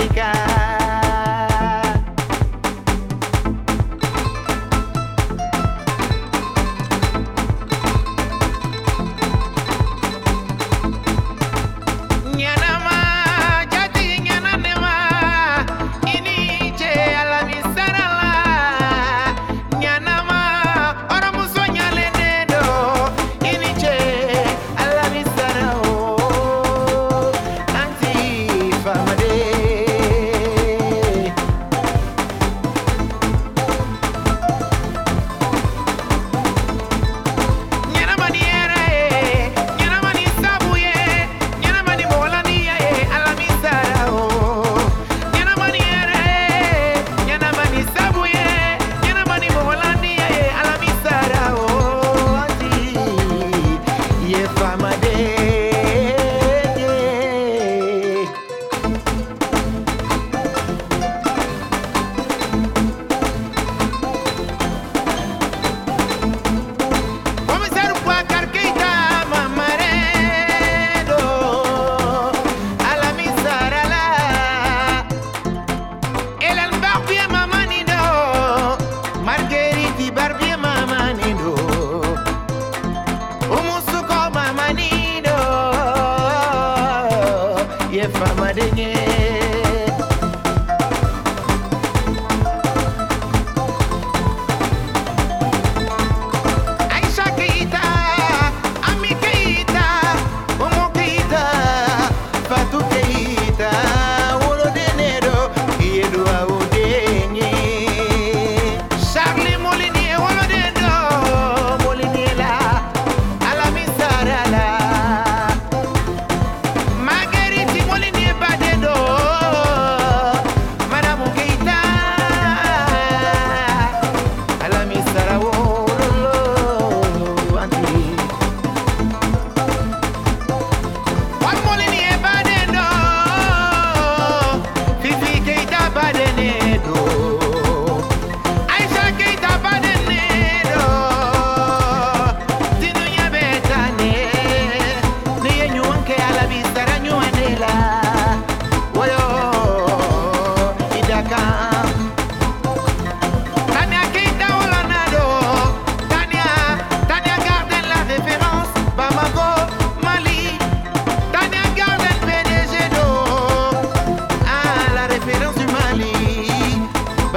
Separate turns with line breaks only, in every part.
Marica. from a day.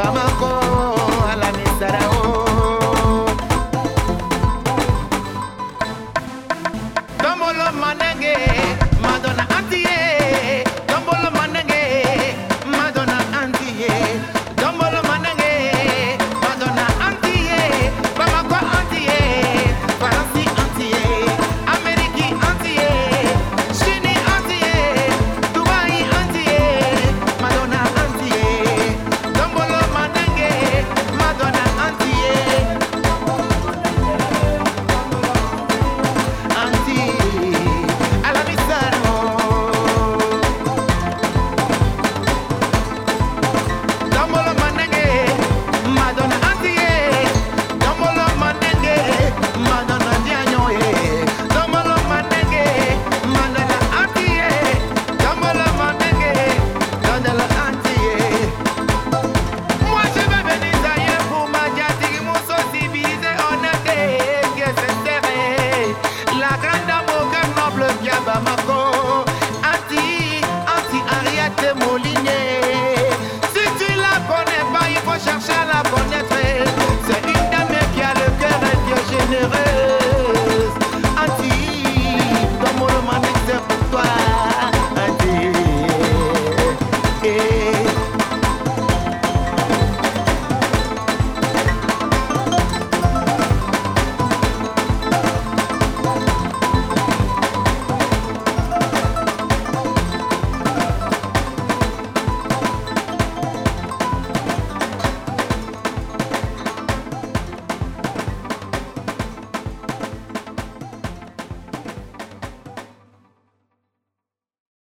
Bamako.